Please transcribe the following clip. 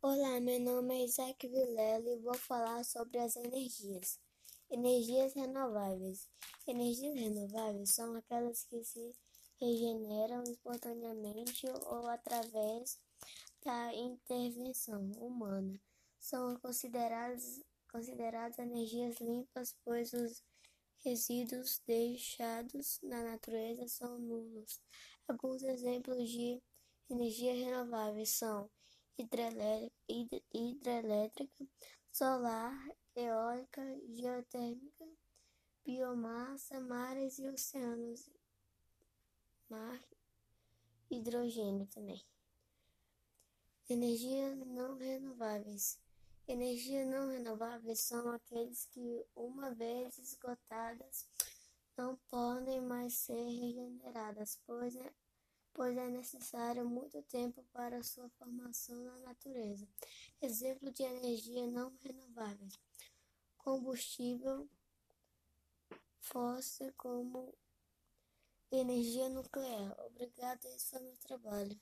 Olá, meu nome é Isaac Vilela e vou falar sobre as energias. Energias renováveis. Energias renováveis são aquelas que se regeneram espontaneamente ou através da intervenção humana. São consideradas, consideradas energias limpas, pois os resíduos deixados na natureza são nulos. Alguns exemplos de energias renováveis são hidrelétrica, solar, eólica, geotérmica, biomassa, mares e oceanos, mar, hidrogênio também. Energias não renováveis. Energias não renováveis são aqueles que, uma vez esgotadas, não podem mais ser regeneradas, pois é pois é necessário muito tempo para sua formação na natureza. Exemplo de energia não renovável: combustível fóssil como energia nuclear. Obrigado, esse foi meu trabalho.